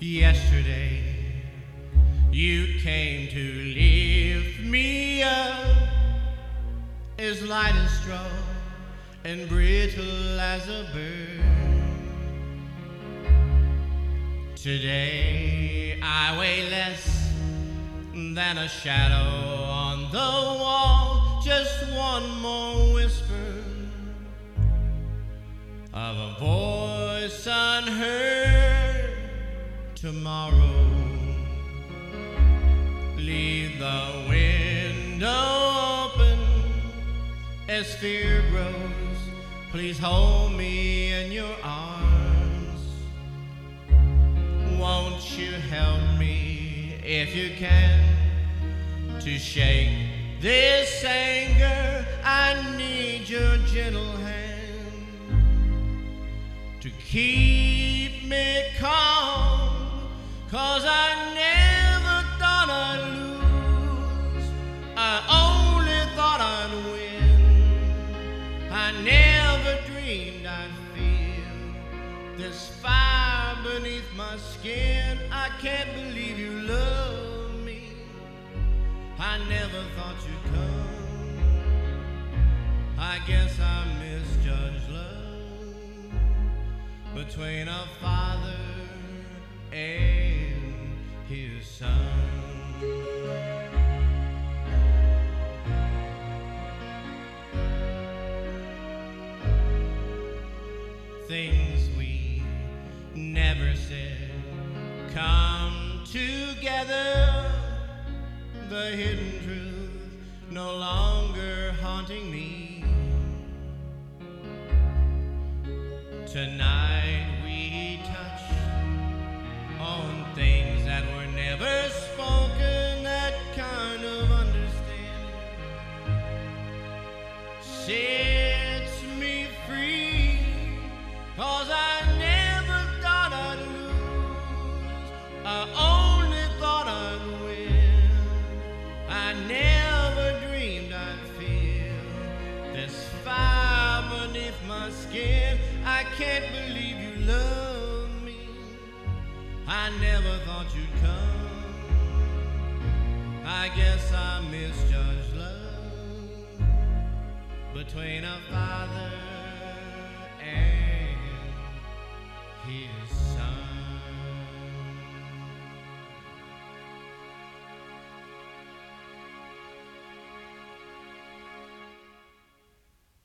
yesterday. You came to lift me up as light as straw and brittle as a bird. Today I weigh less than a shadow on the wall, just one more tomorrow. Leave the window open as fear grows. Please hold me in your arms. Won't you help me if you can to shake this anger? I need your gentle hand to keep me calm. Cause I never thought I'd lose, I only thought I'd win. I never dreamed I'd feel this fire beneath my skin. I can't believe you love me. I never thought you'd come. I guess I misjudged love between a father and Things we never said come together. The hidden truth no longer haunting me. Tonight we touched on things that were never spoken, that kind of understanding sets beneath my skin. I can't believe you love me. I never thought you'd come. I guess I misjudged love between a father and his.